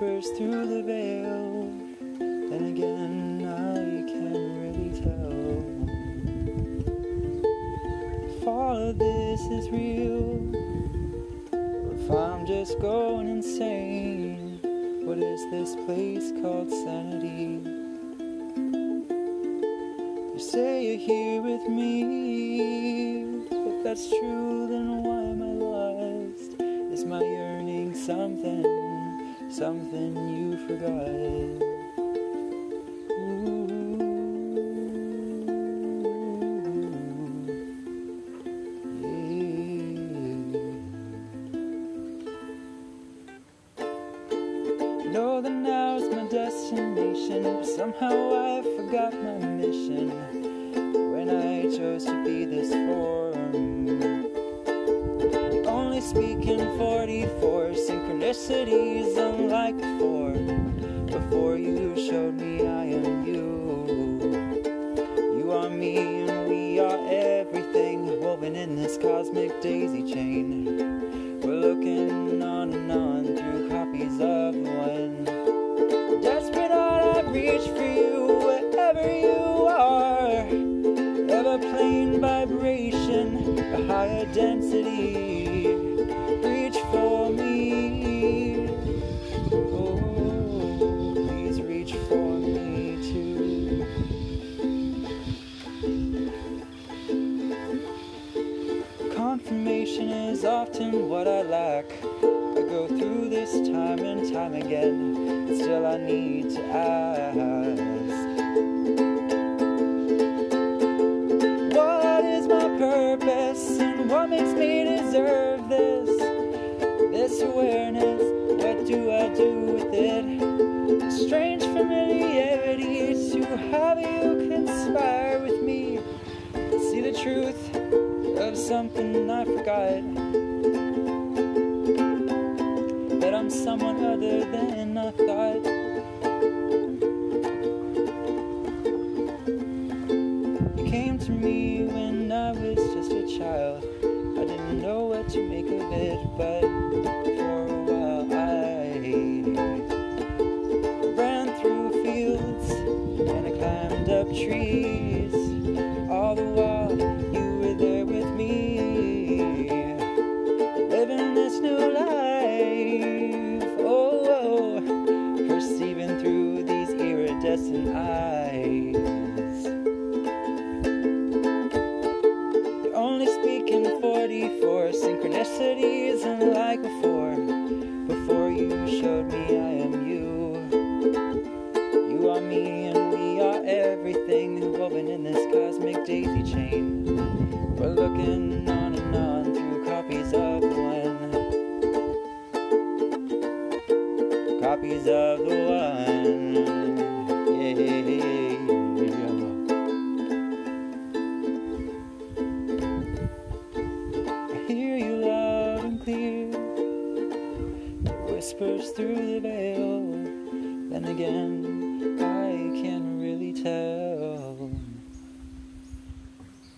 whispers through the veil. Then again, I can't really tell if all of this is real or if I'm just going insane. What is this place called sanity? You say you're here with me. If that's true, then why am I lost? Is my yearning something, something you forgot? Know that now's my destination, but somehow I forgot my mission when I chose to be this form. Speaking 44 synchronicities unlike before. Before you showed me I am you. You are me and we are everything woven in this cosmic daisy chain. We're looking on and on through copies of one. Desperate I reach for you wherever you are. Ever plane vibration, a higher density. Confirmation is often what I lack. I go through this time and time again, and still I need to ask. What is my purpose and what makes me deserve this? This awareness, what do I do with it? A strange familiarity something I forgot. That I'm someone other than I thought. You came to me when I was just a child. I didn't know what to make of it, but for a while I ran through fields and I climbed up trees. This daisy chain. We're looking on and on through copies of the one. Copies of the one. Yeah. I hear you loud and clear. It whispers through the veil. Then again, I can't